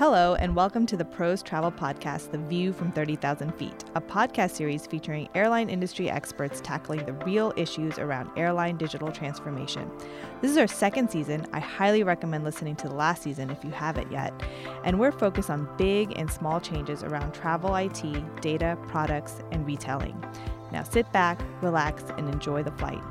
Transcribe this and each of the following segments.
Hello, and welcome to the Pros Travel Podcast, The View from 30,000 Feet, a podcast series featuring airline industry experts tackling the real issues around airline digital transformation. This is our second season. I highly recommend listening to the last season if you haven't yet. And we're focused on big and small changes around travel IT, data, products, and retailing. Now sit back, relax, and enjoy the flight.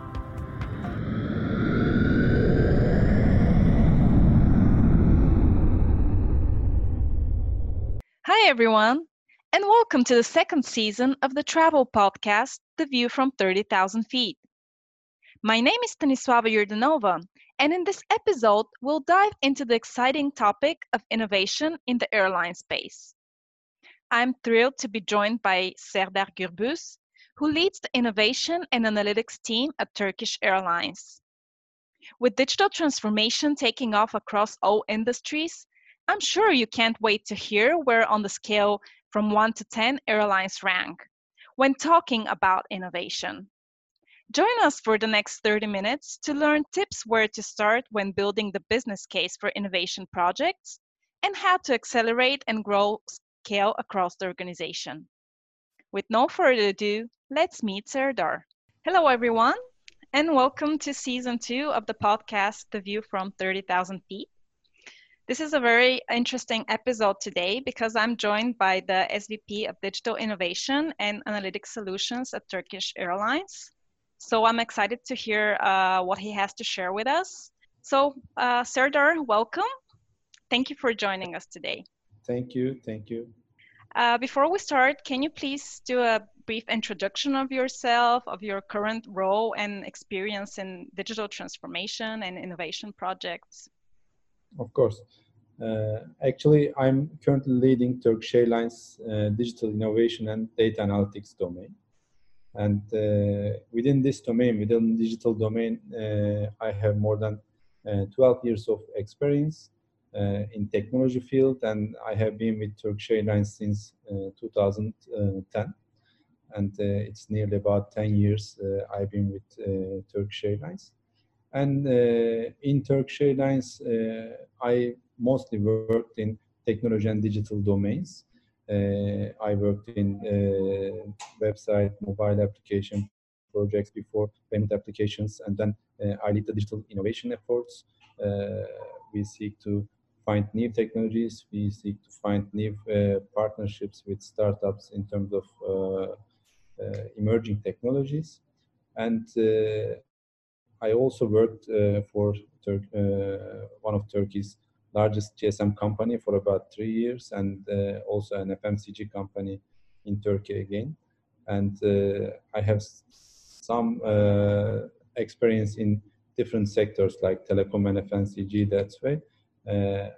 Hi, everyone, and welcome to the second season of the travel podcast, The View from 30,000 Feet. My name is Stanisława Yurdanova, and in this episode, we'll dive into the exciting topic of innovation in the airline space. I'm thrilled to be joined by Serdar Gürbüz, who leads the innovation and analytics team at Turkish Airlines. With digital transformation taking off across all industries, I'm sure you can't wait to hear where on the scale from 1 to 10 airlines rank when talking about innovation. Join us for the next 30 minutes to learn tips where to start when building the business case for innovation projects and how to accelerate and grow scale across the organization. With no further ado, let's meet Serdar. Hello, everyone, and welcome to season two of the podcast, The View from 30,000 Feet. This is a very interesting episode today because I'm joined by the SVP of Digital Innovation and Analytic Solutions at Turkish Airlines. So I'm excited to hear uh, what he has to share with us. So, uh, Serdar, welcome. Thank you for joining us today. Thank you. Thank you. Uh, before we start, can you please do a brief introduction of yourself, of your current role and experience in digital transformation and innovation projects? Of course. Uh, actually, I'm currently leading Turkish Airlines uh, digital innovation and data analytics domain. And uh, within this domain, within digital domain, uh, I have more than uh, 12 years of experience uh, in technology field, and I have been with Turkish Airlines since 2010. And it's nearly about 10 years I've been with Turkish Airlines. And uh, in Turkish Airlines, uh, I mostly worked in technology and digital domains. Uh, I worked in uh, website, mobile application projects before payment applications, and then uh, I lead the digital innovation efforts. Uh, we seek to find new technologies. We seek to find new partnerships with startups in terms of emerging technologies. And I also worked for Tur one of Turkey's largest GSM company for about three years and uh, also an FMCG company in Turkey again. And uh, I have some uh, experience in different sectors like telecom and FMCG that way.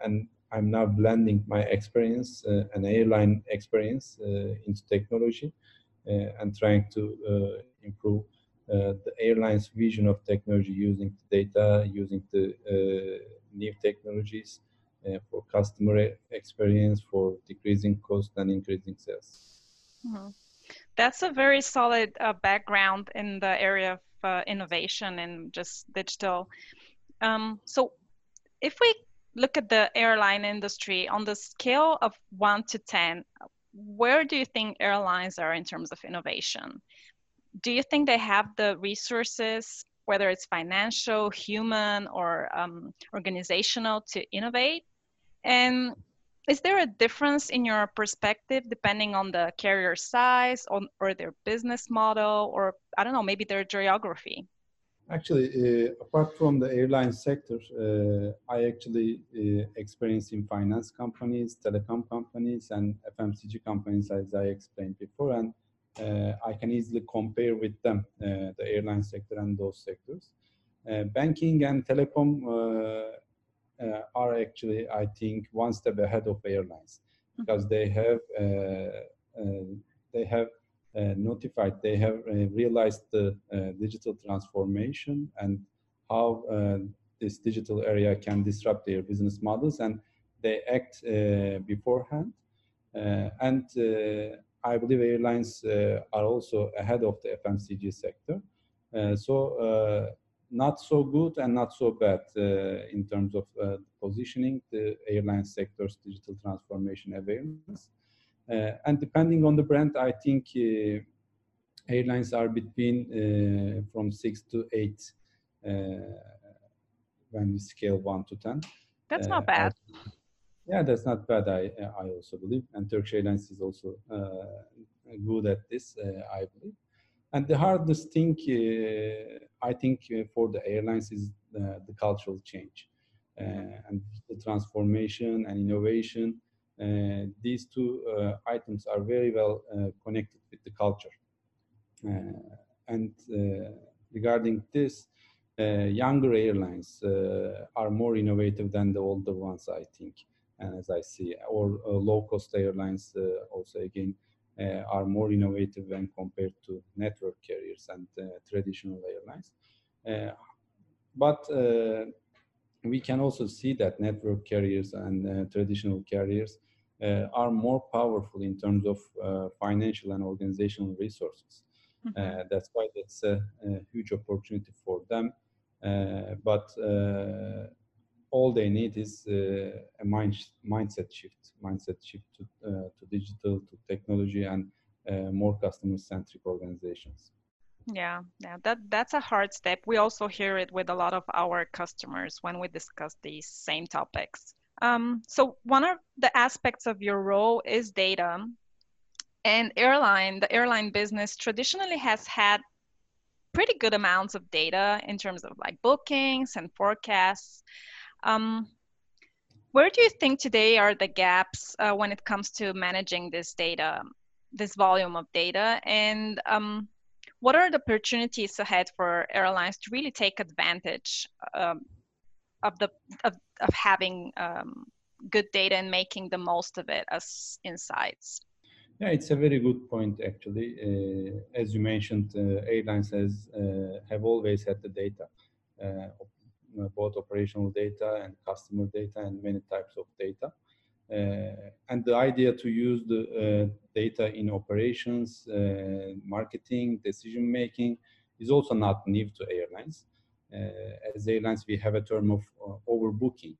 and I'm now blending my experience, uh, an airline experience, uh, into technology uh, and trying to improve the airline's vision of technology using data, using the new technologies uh, for customer experience, for decreasing cost and increasing sales. Mm-hmm. That's a very solid uh, background in the area of uh, innovation and just digital. Um, so, if we look at the airline industry on the scale of one to 10, where do you think airlines are in terms of innovation? Do you think they have the resources whether it's financial, human, or um, organizational to innovate? And is there a difference in your perspective depending on the carrier size or, or their business model, or I don't know, maybe their geography? Actually, uh, apart from the airline sector, uh, I actually uh, experience in finance companies, telecom companies, and FMCG companies, as I explained before. And I can easily compare with them, uh, the airline sector and those sectors. Uh, banking and telecom are actually, I think, one step ahead of airlines mm-hmm. because they have they have uh, notified, they have uh, realized the uh, digital transformation and how this digital area can disrupt their business models, and they act beforehand. and I believe airlines uh, are also ahead of the FMCG sector. Uh, so uh, not so good and not so bad uh, in terms of uh, positioning the airline sector's digital transformation awareness. Uh, and depending on the brand, I think airlines are between from six to eight when we scale one to 10. That's not bad. Yeah, that's not bad. I I also believe, and Turkish Airlines is also good at this. I believe. And the hardest thing, uh, I think, uh, for the airlines is the, the cultural change uh, and the transformation and innovation. these two items are very well connected with the culture. and regarding this, uh, younger airlines uh, are more innovative than the older ones, I think, and as I see, or uh, low-cost airlines also again uh, are more innovative when compared to network carriers and uh, traditional airlines. Uh, but we can also see that network carriers and traditional carriers are more powerful in terms of financial and organizational resources. Mm -hmm. that's why it's a, a, huge opportunity for them. but all they need is uh, a mind, mindset shift, mindset shift to, uh, to digital, to technology, and uh, more customer-centric organizations. Yeah, yeah, that that's a hard step. We also hear it with a lot of our customers when we discuss these same topics. Um, so one of the aspects of your role is data, and airline, the airline business traditionally has had pretty good amounts of data in terms of like bookings and forecasts. Um, where do you think today are the gaps uh, when it comes to managing this data, this volume of data? And um, what are the opportunities ahead for airlines to really take advantage um, of the of, of having um, good data and making the most of it as insights? Yeah, it's a very good point actually. Uh, as you mentioned, uh, airlines has uh, have always had the data uh, both operational data and customer data and many types of data. Uh, and the idea to use the uh, data in operations, marketing, decision making is also not new to airlines. as airlines, we have a term of overbooking,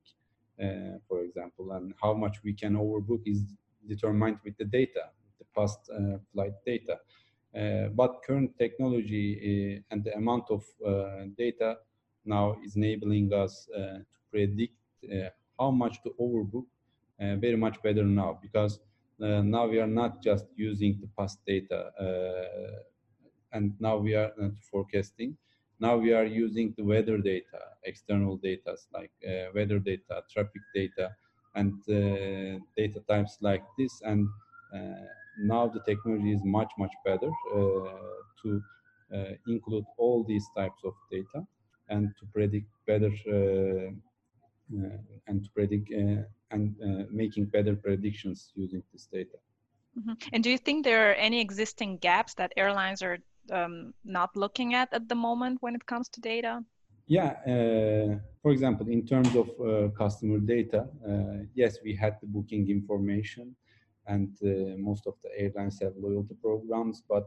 for example, and how much we can overbook is determined with the data, the past uh, flight data. Uh, but current technology uh, and the amount of data now is enabling us uh, to predict uh, how much to overbook uh, very much better now because now we are not just using the past data and now we are forecasting now we are using the weather data, external data like uh, weather data, traffic data, and uh, data types like this. And uh, now the technology is much, much better to include all these types of data and to predict better uh, uh, and to predict uh, and making better predictions using this data. Mm-hmm. And do you think there are any existing gaps that airlines are um, not looking at at the moment when it comes to data? Yeah, uh, for example, in terms of uh, customer data, uh, yes, we had the booking information, and most of the airlines have loyalty programs, but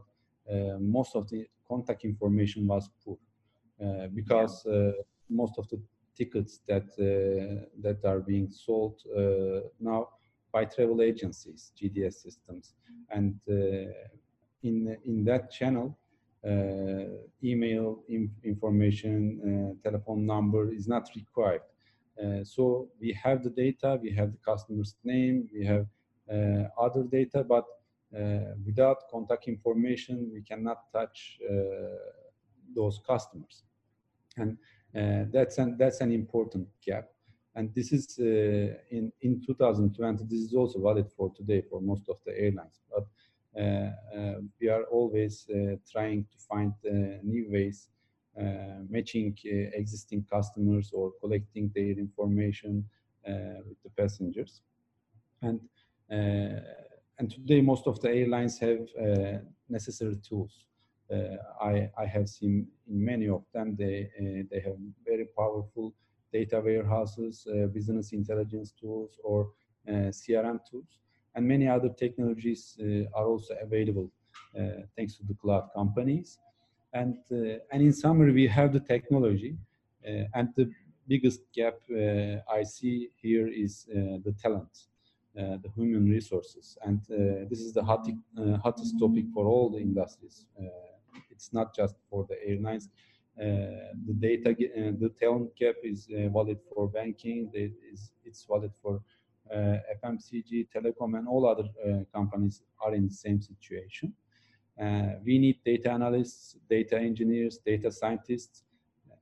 most of the contact information was poor. Uh, because uh, most of the tickets that uh, that are being sold now by travel agencies, GDS systems, and in in that channel, uh, email information, uh, telephone number is not required. Uh, so we have the data, we have the customer's name, we have other data, but without contact information, we cannot touch those customers. And uh, that's an that's an important gap. And this is uh, in in 2020 this is also valid for today for most of the airlines. But uh, uh we are always uh, trying to find uh, new ways matching existing customers or collecting their information with the passengers. And and today most of the airlines have necessary tools. uh, I, I have seen in many of them, they, uh, they have very powerful data warehouses, uh, business intelligence tools, or CRM tools. And many other technologies are also available thanks to the cloud companies. And, uh, and in summary, we have the technology. Uh, and the biggest gap uh, I see here is the talent. Uh, the human resources. And uh, this is the hot, uh, hottest topic for all the industries. It's not just for the airlines. the data, the talent gap is valid for banking. It's, it's valid for FMCG, telecom, and all other companies are in the same situation. Uh, we need data analysts, data engineers, data scientists,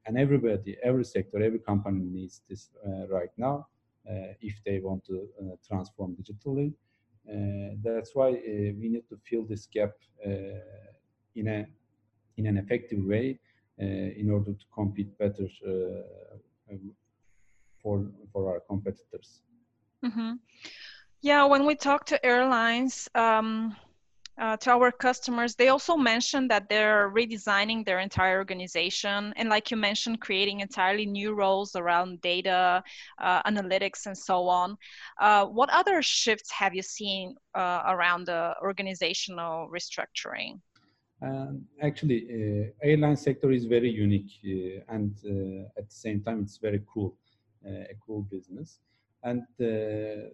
and everybody, every sector, every company needs this uh, right now. Uh, if they want to uh, transform digitally. Uh, that's why we need to fill this gap in a in an effective way in order to compete better for for our competitors. Mm -hmm. Yeah, when we talk to airlines, um, uh, to our customers, they also mentioned that they're redesigning their entire organization. And like you mentioned, creating entirely new roles around data, uh, analytics, and so on. Uh, what other shifts have you seen uh, around the organizational restructuring? Um, actually, uh, airline sector is very unique uh, and at the same time, it's very cool, a cool business. And the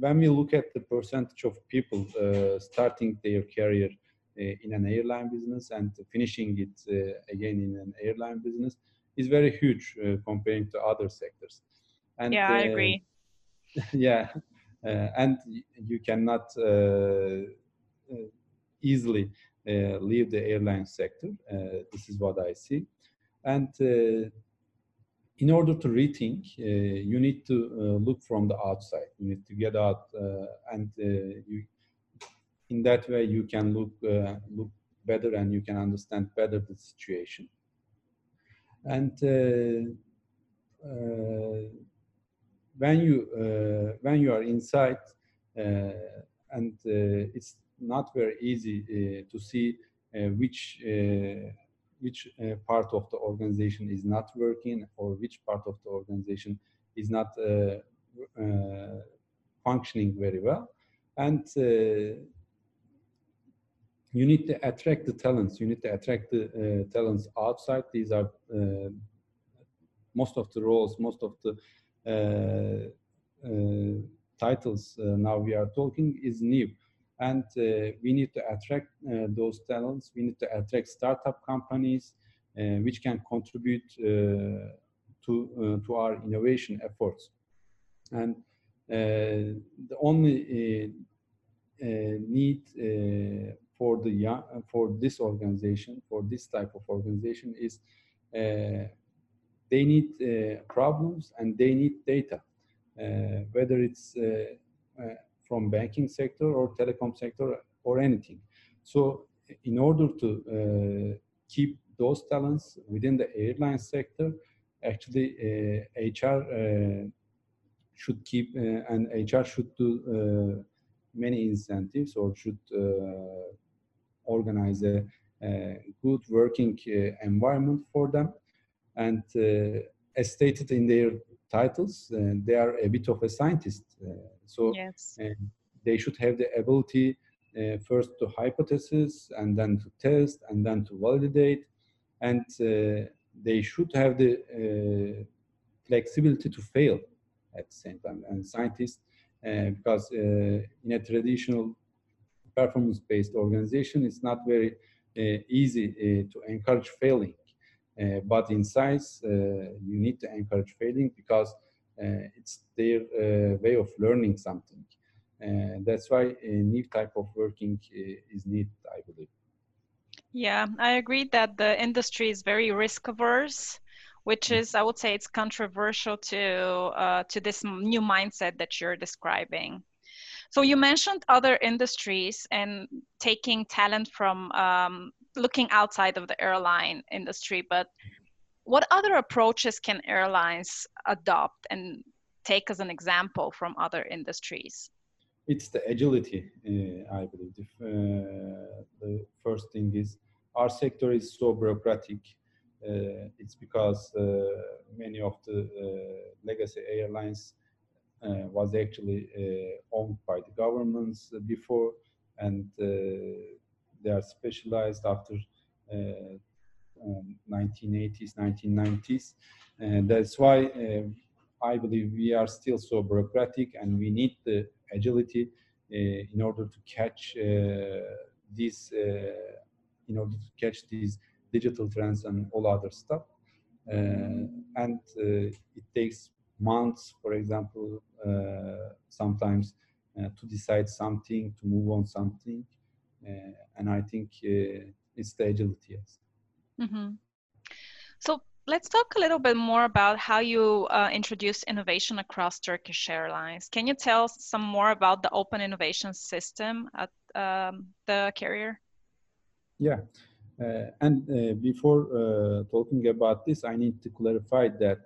when we look at the percentage of people uh, starting their career uh, in an airline business and finishing it uh, again in an airline business is very huge uh, comparing to other sectors. And, yeah, I uh, agree. yeah, uh, and you cannot easily Uh, leave the airline sector. Uh, this is what I see. And uh, in order to rethink, uh, you need to uh, look from the outside. You need to get out, uh, and you, in that way, you can look look better and you can understand better the situation. And when you when you are inside, and it's not very easy to see which which uh, part of the organization is not working or which part of the organization is not uh, uh, functioning very well. And you need to attract the talents. You need to attract the uh, talents outside. These are uh, most of the roles, most of the uh, titles now we are talking is new and uh, we need to attract uh, those talents. We need to attract startup companies uh, which can contribute to to our innovation efforts. And the only need for the young, for this organization, for this type of organization is uh, they need uh, problems and they need data, uh, whether it's from banking sector or telecom sector or anything. So in order to uh, keep those talents within the airline sector, actually uh, HR uh, should keep uh, and HR should do uh, many incentives or should uh, organize a, a, good working environment for them. And as stated in their titles, and they are a bit of a scientist. so yes. they should have the ability uh, first to hypothesis and then to test and then to validate and uh, they should have the uh, flexibility to fail at the same time and scientists uh, because uh, in a traditional performance based organization it's not very uh, easy to encourage failing uh, but in science, uh, you need to encourage failing because uh, it's their way of learning something. that's why a new type of working is needed, I believe. Yeah, I agree that the industry is very risk averse which mm. is i would say it's controversial to uh, to this new mindset that you're describing so you mentioned other industries and taking talent from um, looking outside of the airline industry, but what other approaches can airlines adopt and take as an example from other industries? It's the agility, uh, I believe. The, uh, the, first thing is our sector is so bureaucratic. Uh, it's because uh, many of the uh, legacy airlines uh, was actually owned by the governments before, and they are specialized after uh, 1980s, 1990s. And that's why I believe we are still so bureaucratic and we need the agility in order to catch these, in order to catch these digital trends and all other stuff. Uh, and uh, it takes months, for example, uh, sometimes to decide something, to move on something. And I think it's the agility, yes. Mm-hmm. So let's talk a little bit more about how you uh, introduce innovation across Turkish Airlines. Can you tell some more about the open innovation system at um, the carrier? Yeah, uh, and uh, before uh, talking about this, I need to clarify that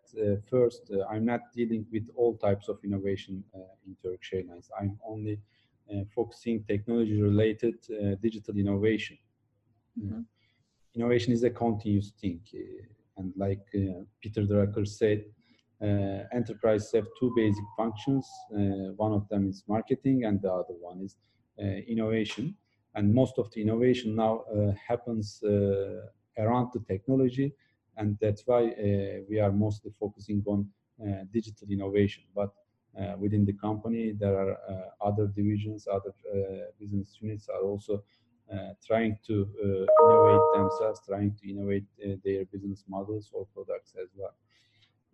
first, I'm not dealing with all types of innovation in Turkish Airlines. I'm only focusing technology-related digital innovation. Mm -hmm. Innovation is a continuous thing, and like Peter Drucker said, uh, enterprises have two basic functions. Uh, one of them is marketing and the other one is uh, innovation and most of the innovation now uh, happens uh, around the technology and that's why uh, we are mostly focusing on digital innovation but within the company there are other divisions other business units are also trying to innovate themselves trying to innovate their business models or products as well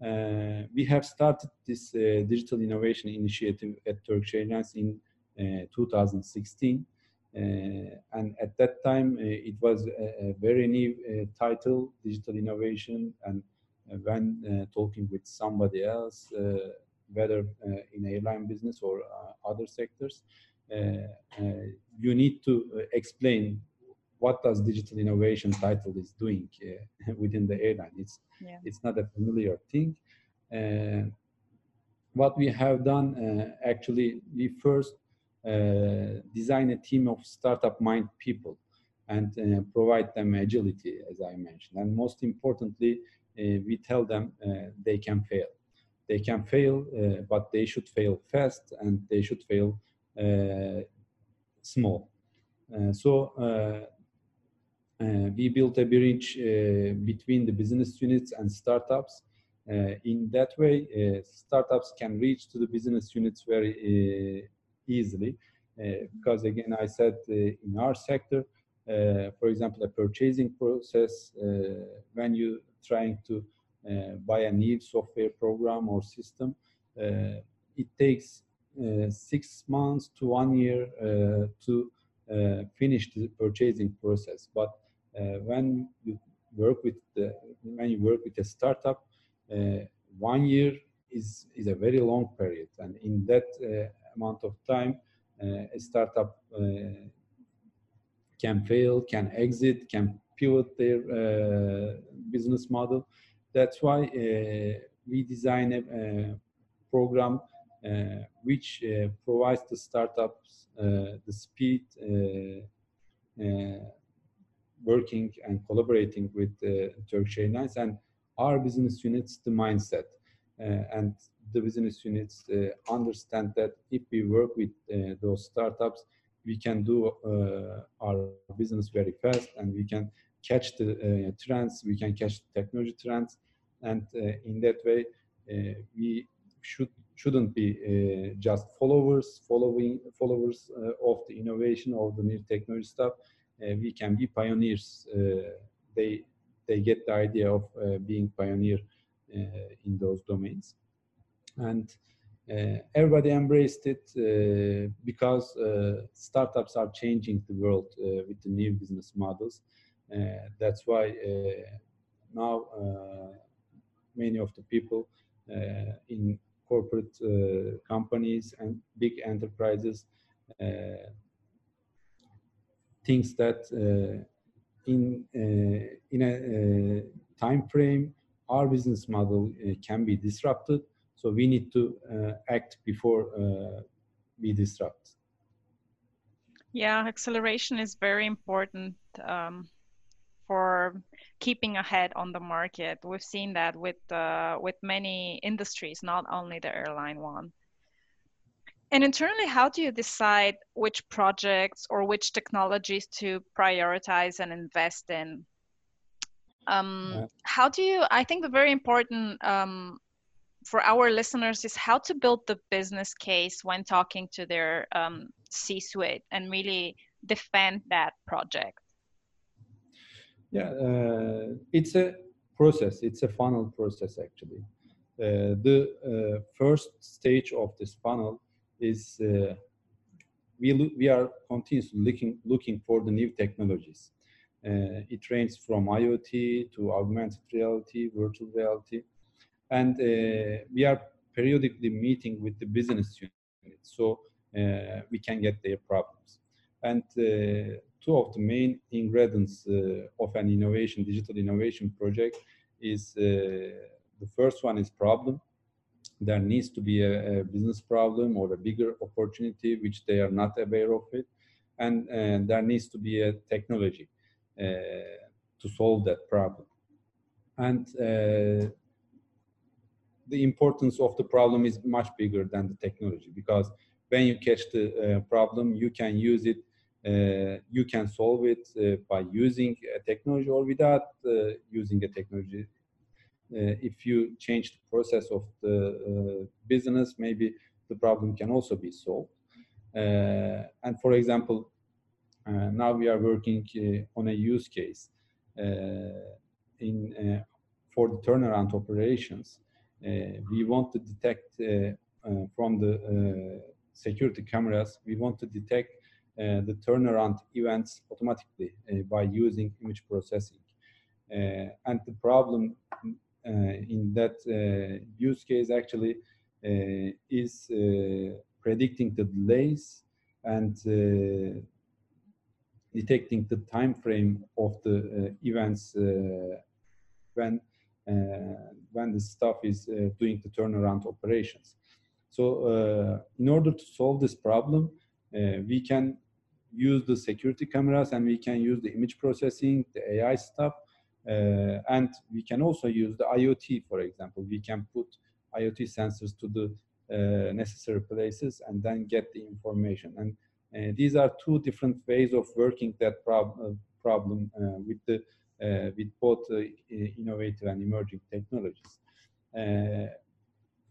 uh, we have started this uh, digital innovation initiative at Turkish Airlines in uh, 2016. Uh, and at that time, uh, it was a, a very new uh, title, digital innovation. And when talking with somebody else, whether in airline business or other sectors, you need to explain what does digital innovation title is doing uh, within the airline. It's yeah. it's not a familiar thing. Uh, what we have done uh, actually, we first uh, design a team of startup mind people and uh, provide them agility, as I mentioned. And most importantly, uh, we tell them they can fail. They can fail, but they should fail fast and they should fail small. so uh, we built a bridge uh, between the business units and startups. Uh, in that way, startups can reach to the business units very easily. Uh, because again, I said uh, in our sector, uh, for example, a purchasing process, when you're trying to buy a new software program or system, it takes six months to one year to finish the purchasing process. But when you work with the, when you work with a startup, one year is is a very long period, and in that uh, amount of time, uh, a startup uh, can fail, can exit, can pivot their uh, business model. That's why we design a, a program which provides the startups the speed working and collaborating with uh, Turkish Airlines and our business units the mindset. Uh, and the business units uh, understand that if we work with uh, those startups, we can do uh, our business very fast and we can catch the trends, we can catch technology trends. And in that way, we should shouldn't be uh, just followers following followers uh, of the innovation or the new technology stuff uh, we can be pioneers they they get the idea of being pioneer in those domains and uh, everybody embraced it uh, because uh, startups are changing the world with the new business models. That's why now many of the people in corporate companies and big enterprises thinks that uh, in uh, in a uh, time frame our business model can be disrupted so we need to uh, act before uh, we disrupt. Yeah, acceleration is very important um, for keeping ahead on the market. We've seen that with uh, with many industries, not only the airline one. And internally, how do you decide which projects or which technologies to prioritize and invest in? Um, Yeah. How do you? I think the very important um, for our listeners is how to build the business case when talking to their um, C-suite and really defend that project. Yeah, uh, it's a process. It's a funnel process actually. Uh, the uh, first stage of this funnel is uh, we we are continuously looking looking for the new technologies. Uh, it ranges from IoT to augmented reality, virtual reality, and we are periodically meeting with the business unit so we can get their problems. And two of the main ingredients uh, of an innovation, digital innovation project is uh, the first one is problem. There needs to be a, a, business problem or a bigger opportunity which they are not aware of it. And, and there needs to be a technology uh, to solve that problem. And uh, the importance of the problem is much bigger than the technology because when you catch the uh, problem, you can use it you can solve it uh, by using a technology or without uh, using a technology. Uh, if you change the process of the uh, business, maybe the problem can also be solved. and for example, now we are working on a use case in for the turnaround operations. we want to detect from the security cameras, we want to detect uh, Uh, the turnaround events automatically uh, by using image processing. Uh, and the problem uh, in that uh, use case actually is predicting the delays and detecting the time frame of the events when when the staff is doing the turnaround operations. So uh, in order to solve this problem, uh, we can use the security cameras and we can use the image processing, the AI stuff, uh, and we can also use the IoT, for example. We can put IoT sensors to the uh, necessary places and then get the information. And uh, these are two different ways of working that prob uh, problem uh, with the with both innovative and emerging technologies.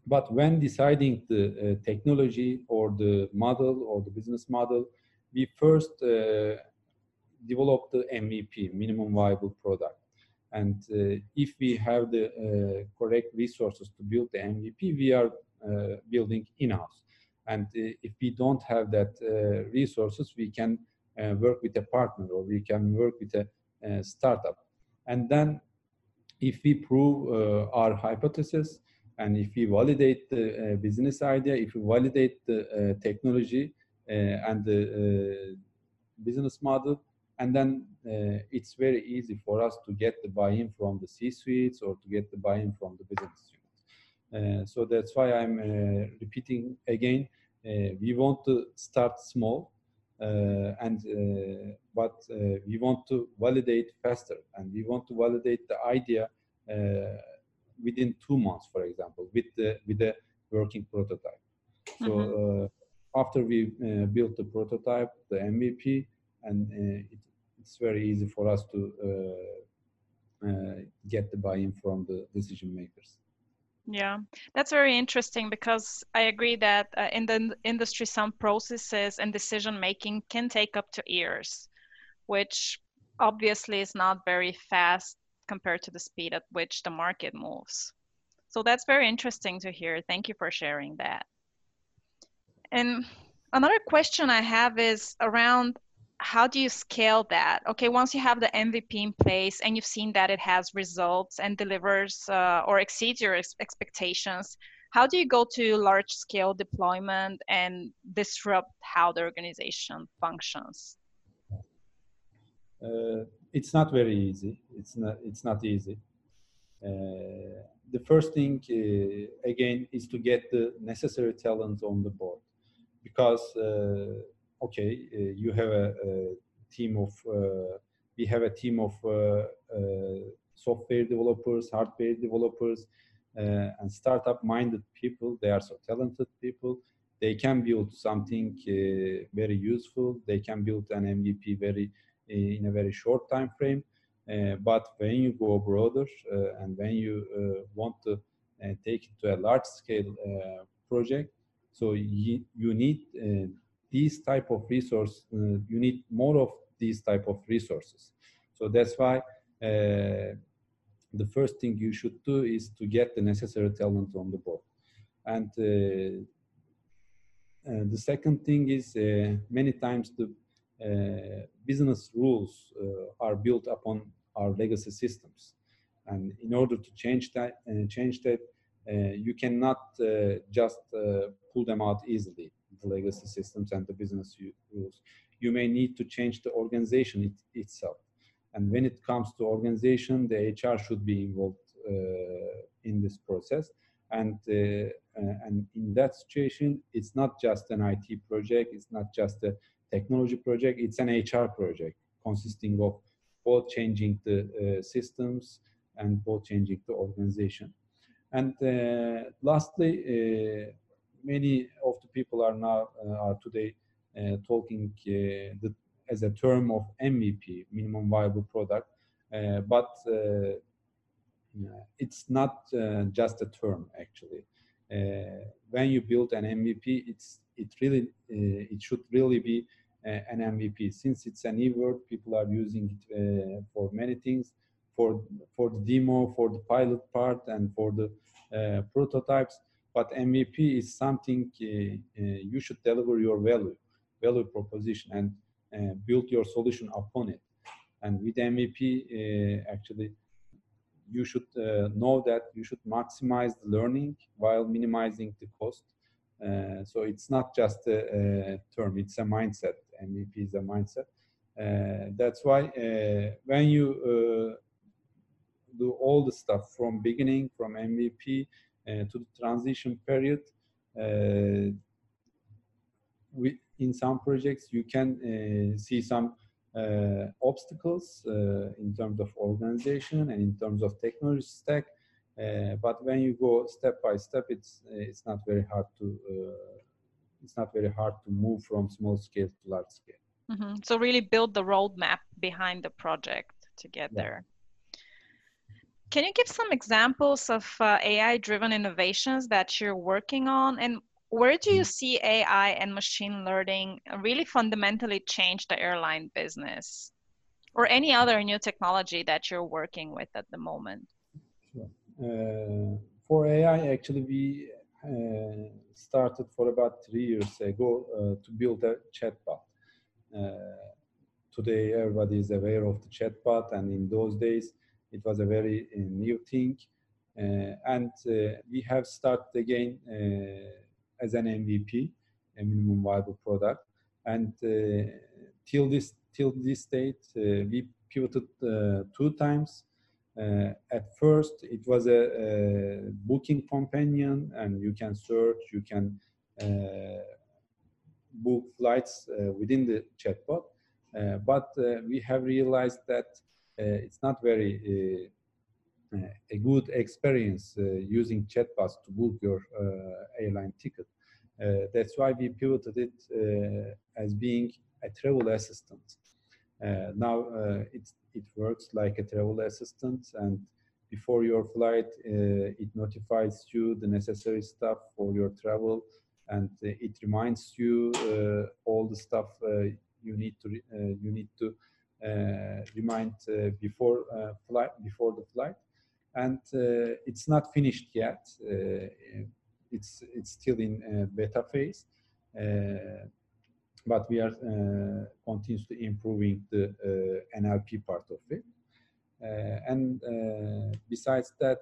but when deciding the technology or the model or the business model, we first uh, develop the MVP, minimum viable product. And uh, if we have the uh, correct resources to build the MVP, we are building in-house. And if we don't have that resources, we can work with a partner or we can work with a, startup. And then if we prove uh, our hypothesis and if we validate the uh, business idea, if we validate the uh, technology, uh, and the uh, business model. And then uh, it's very easy for us to get the buy-in from the C-suites or to get the buy-in from the business units. so that's why I'm repeating again, we want to start small uh, and uh, but uh, we want to validate faster and we want to validate the idea within two months for example with the with the working prototype so mm-hmm after we uh, built the prototype, the MVP, and uh, it, it's very easy for us to uh, get the buy-in from the decision makers. Yeah, that's very interesting because I agree that uh, in the industry, some processes and decision making can take up to years, which obviously is not very fast compared to the speed at which the market moves. So that's very interesting to hear. Thank you for sharing that. And another question I have is around how do you scale that? Okay, once you have the MVP in place and you've seen that it has results and delivers uh, or exceeds your ex- expectations, how do you go to large scale deployment and disrupt how the organization functions? Uh, it's not very easy. It's not. It's not easy. Uh, the first thing, uh, again, is to get the necessary talent on the board because uh, okay, uh, you have a, a team of uh, we have a team of software developers, hardware developers, and startup-minded people. They are so talented people. They can build something very useful. They can build an MVP very in a very short time frame. Uh, but when you go broader uh, and when you uh, want to take it to a large scale project, so you, you need uh, these type of resource, you need more of these type of resources. So that's why the first thing you should do is to get the necessary talent on the board. And uh, uh, the second thing is uh, many times the business rules are built upon our legacy systems. And in order to change that, change that, you cannot just pull them out easily, the legacy systems and the business rules. You may need to change the organization it, itself. And when it comes to organization, the HR should be involved uh, in this process. And, uh, uh, and in that situation, it's not just an IT project, it's not just a technology project, it's an HR project consisting of both changing the systems and both changing the organization. And uh, lastly, uh, many of the people are now uh, are today talking the as a term of MVP, minimum viable product, uh, but uh, it's not uh, just a term actually. when you build an MVP, it's it really it should really be an MVP since it's a new word. People are using it for many things, for for the demo, for the pilot part, and for the prototypes but MVP is something uh, uh, you should deliver your value, value proposition, and uh, build your solution upon it. And with MVP, uh, actually, you should uh, know that you should maximize the learning while minimizing the cost. Uh, so it's not just a, a, term, it's a mindset. MVP is a mindset. Uh, that's why uh, when you do all the stuff from beginning, from MVP to the transition period, we, in some projects you can uh, see some uh, obstacles uh, in terms of organization and in terms of technology stack. but when you go step by step, it's it's not very hard to it's not very hard to move from small scale to large scale. Mm-hmm. So really build the roadmap behind the project to get yeah. there. Can you give some examples of uh, AI-driven innovations that you're working on, and where do you mm. see AI and machine learning really fundamentally change the airline business or any other new technology that you're working with at the moment? Sure. Uh, for AI, actually, we uh, started for about three years ago uh, to build a chatbot. Uh, today, everybody is aware of the chatbot, and in those days, it was a very uh, new thing. Uh, and we have started again as an MVP, a minimum viable product. And uh, till this till this date, uh, we pivoted uh, two times. at first, it was a, a, booking companion, and you can search, you can book flights within the chatbot. but we have realized that it's not very a good experience uh, using chatbots to book your uh, airline ticket. Uh, that's why we pivoted it as being a travel assistant. now it, it works like a travel assistant and before your flight, uh, it notifies you the necessary stuff for your travel, and uh, it reminds you uh, all the stuff you need to you need to Uh, remind uh, before uh, flight before the flight and uh, it's not finished yet. Uh, it's it's still in uh, beta phase, but we are continuously improving the NLP part of it. and besides that,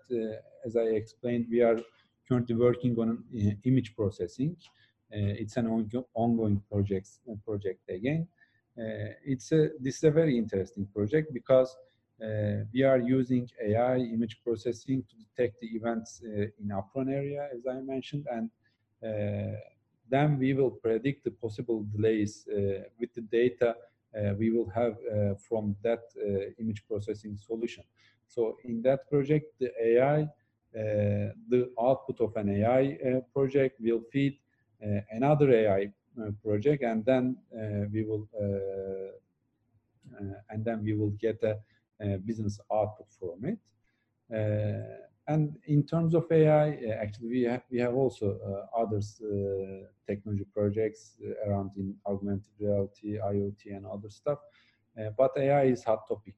as I explained, we are currently working on image processing. it's an ongoing project project again. Uh, it's a, this is a very interesting project because uh, we are using AI image processing to detect the events uh, in apron area, as I mentioned, and uh, then we will predict the possible delays with the data we will have from that image processing solution. So in that project, the AI, the output of an AI project will feed another AI Uh, project, and then uh, we will uh, and then we will get a business output from it. and in terms of AI, actually, we have, we have also others technology projects around in augmented reality, IoT, and other stuff. but AI is hot topic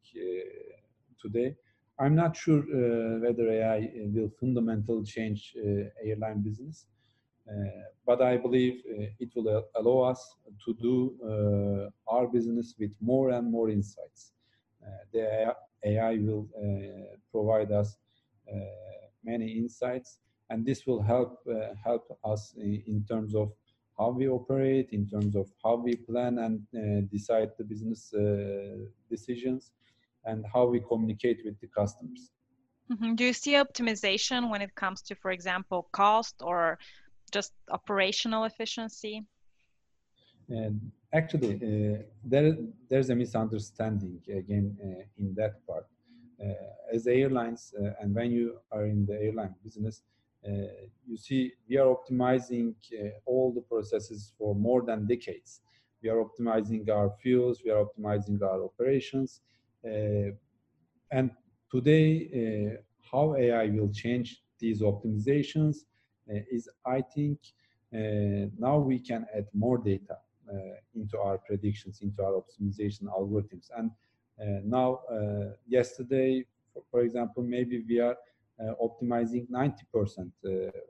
today. I'm not sure uh, whether AI will fundamentally change uh, airline business, uh, Uh, but I believe uh, it will allow us to do uh, our business with more and more insights. the AI will provide us many insights, and this will help help us in, in terms of how we operate, in terms of how we plan and uh, decide the business uh, decisions, and how we communicate with the customers. Mm-hmm. Do you see optimization when it comes to, for example, cost or just operational efficiency? And actually, uh, there there's a misunderstanding again uh, in that part. Uh, as airlines, uh, and when you are in the airline business, uh, you see we are optimizing uh, all the processes for more than decades. We are optimizing our fuels, we are optimizing our operations, and today, how AI will change these optimizations Uh, is, I think, uh, now we can add more data uh, into our predictions, into our optimization algorithms. And now, yesterday, for, for, example, maybe we are optimizing 90%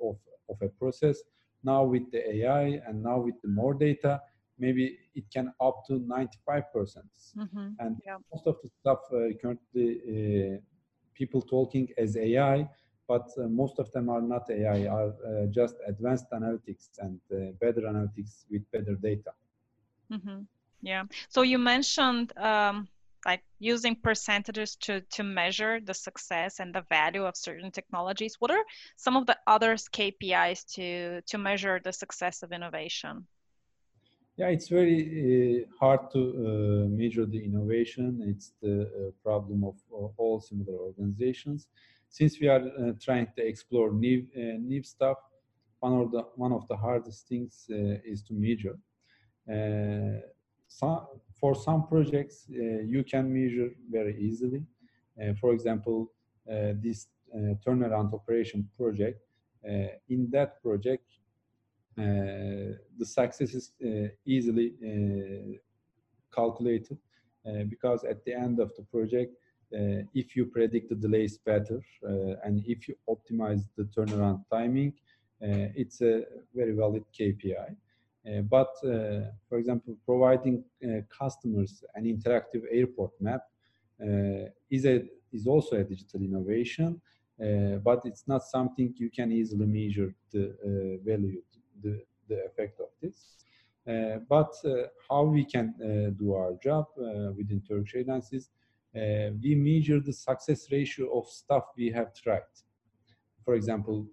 of, of a process. Now with the AI and now with the more data, maybe it can up to 95 percent mm-hmm. and yeah. most of the stuff uh, currently uh, people talking as ai but uh, most of them are not ai are uh, just advanced analytics and uh, better analytics with better data mm-hmm. yeah so you mentioned um, like using percentages to to measure the success and the value of certain technologies what are some of the other kpis to to measure the success of innovation yeah, it's very uh, hard to uh, measure the innovation. It's the uh, problem of all similar organizations. Since we are uh, trying to explore new uh, new stuff, one of the one of the hardest things uh, is to measure. Some, for some projects, you can measure very easily. for example, this turnaround operation project. in that project, uh, the success is uh, easily uh, calculated because at the end of the project, if you predict the delays better and if you optimize the turnaround timing, it's a very valid KPI. Uh, but uh, for example, providing uh, customers an interactive airport map is a is also a digital innovation, but it's not something you can easily measure the value the, the effect of this. Uh, but uh, how we can uh, do our job within Turkish Airlines is we measure the success ratio of stuff we have tried. For example,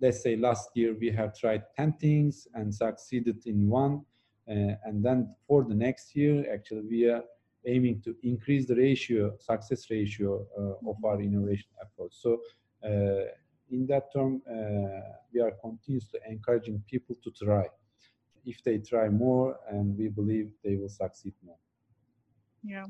let's say last year we have tried 10 things and succeeded in one. Uh, and then for the next year, actually, we are aiming to increase the ratio, success ratio uh, of our innovation efforts. So uh, in that term, uh, we are continuously encouraging people to try. If they try more, and we believe they will succeed more. Yeah.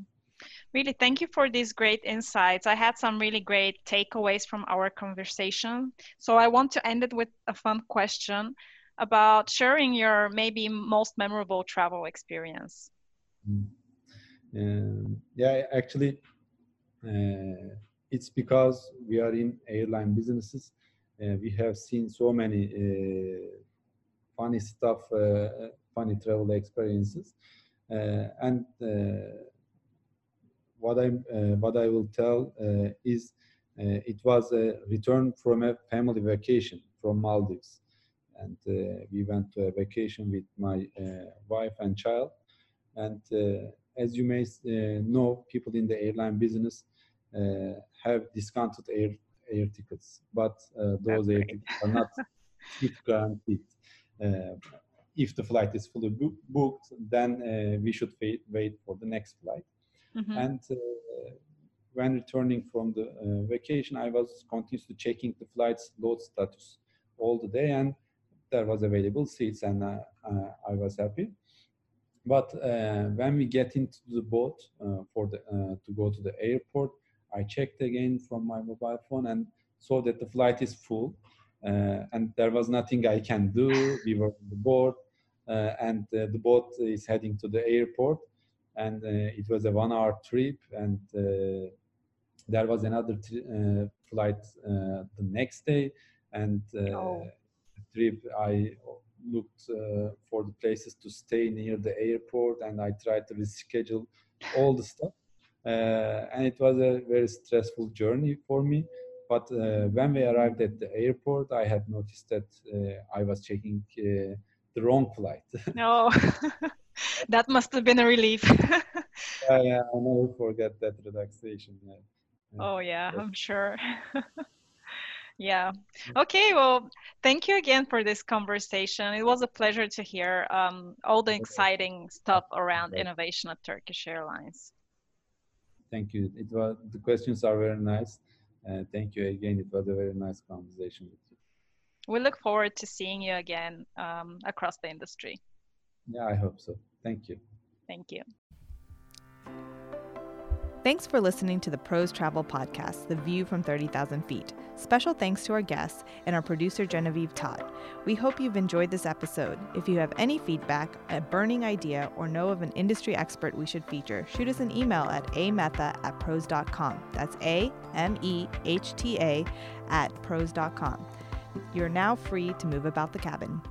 Really, thank you for these great insights. I had some really great takeaways from our conversation. So I want to end it with a fun question about sharing your maybe most memorable travel experience. Mm. Um, yeah, actually, uh, it's because we are in airline businesses. Uh, we have seen so many uh, funny stuff, uh, funny travel experiences, uh, and uh, what I uh, what I will tell is it was a return from a family vacation from Maldives, and we went to a vacation with my wife and child, and as you may know, people in the airline business uh, have discounted air air tickets, but uh, those air tickets are not guaranteed. Uh, if the flight is fully booked, then we should wait, wait for the next flight. Mm-hmm. And when returning from the uh, vacation, I was continuously checking the flight's load status all the day, and there was available seats, and uh, uh, I was happy. but uh, when we get into the boat uh, for the uh, to go to the airport, I checked again from my mobile phone and saw that the flight is full, uh, and there was nothing I can do. We were on the board, uh, and uh, the boat is heading to the airport, and it was a one-hour trip, and there was another flight the next day, and oh. trip I looked uh, for the places to stay near the airport and I tried to reschedule all the stuff. Uh, and it was a very stressful journey for me. But uh, when we arrived at the airport, I had noticed that uh, I was checking uh, the wrong flight. no, that must have been a relief. I, I never forget that relaxation. Yeah. Oh yeah, I'm sure. Yeah. Okay. Well, thank you again for this conversation. It was a pleasure to hear um, all the exciting stuff around innovation at Turkish Airlines. Thank you. It was the questions are very nice. Uh, thank you again. It was a very nice conversation with you. We look forward to seeing you again um, across the industry. Yeah, I hope so. Thank you. Thank you. Thanks for listening to the Pros Travel Podcast, The View from 30,000 Feet. Special thanks to our guests and our producer, Genevieve Todd. We hope you've enjoyed this episode. If you have any feedback, a burning idea, or know of an industry expert we should feature, shoot us an email at amehta at pros.com. That's A M E H T A at pros.com. You're now free to move about the cabin.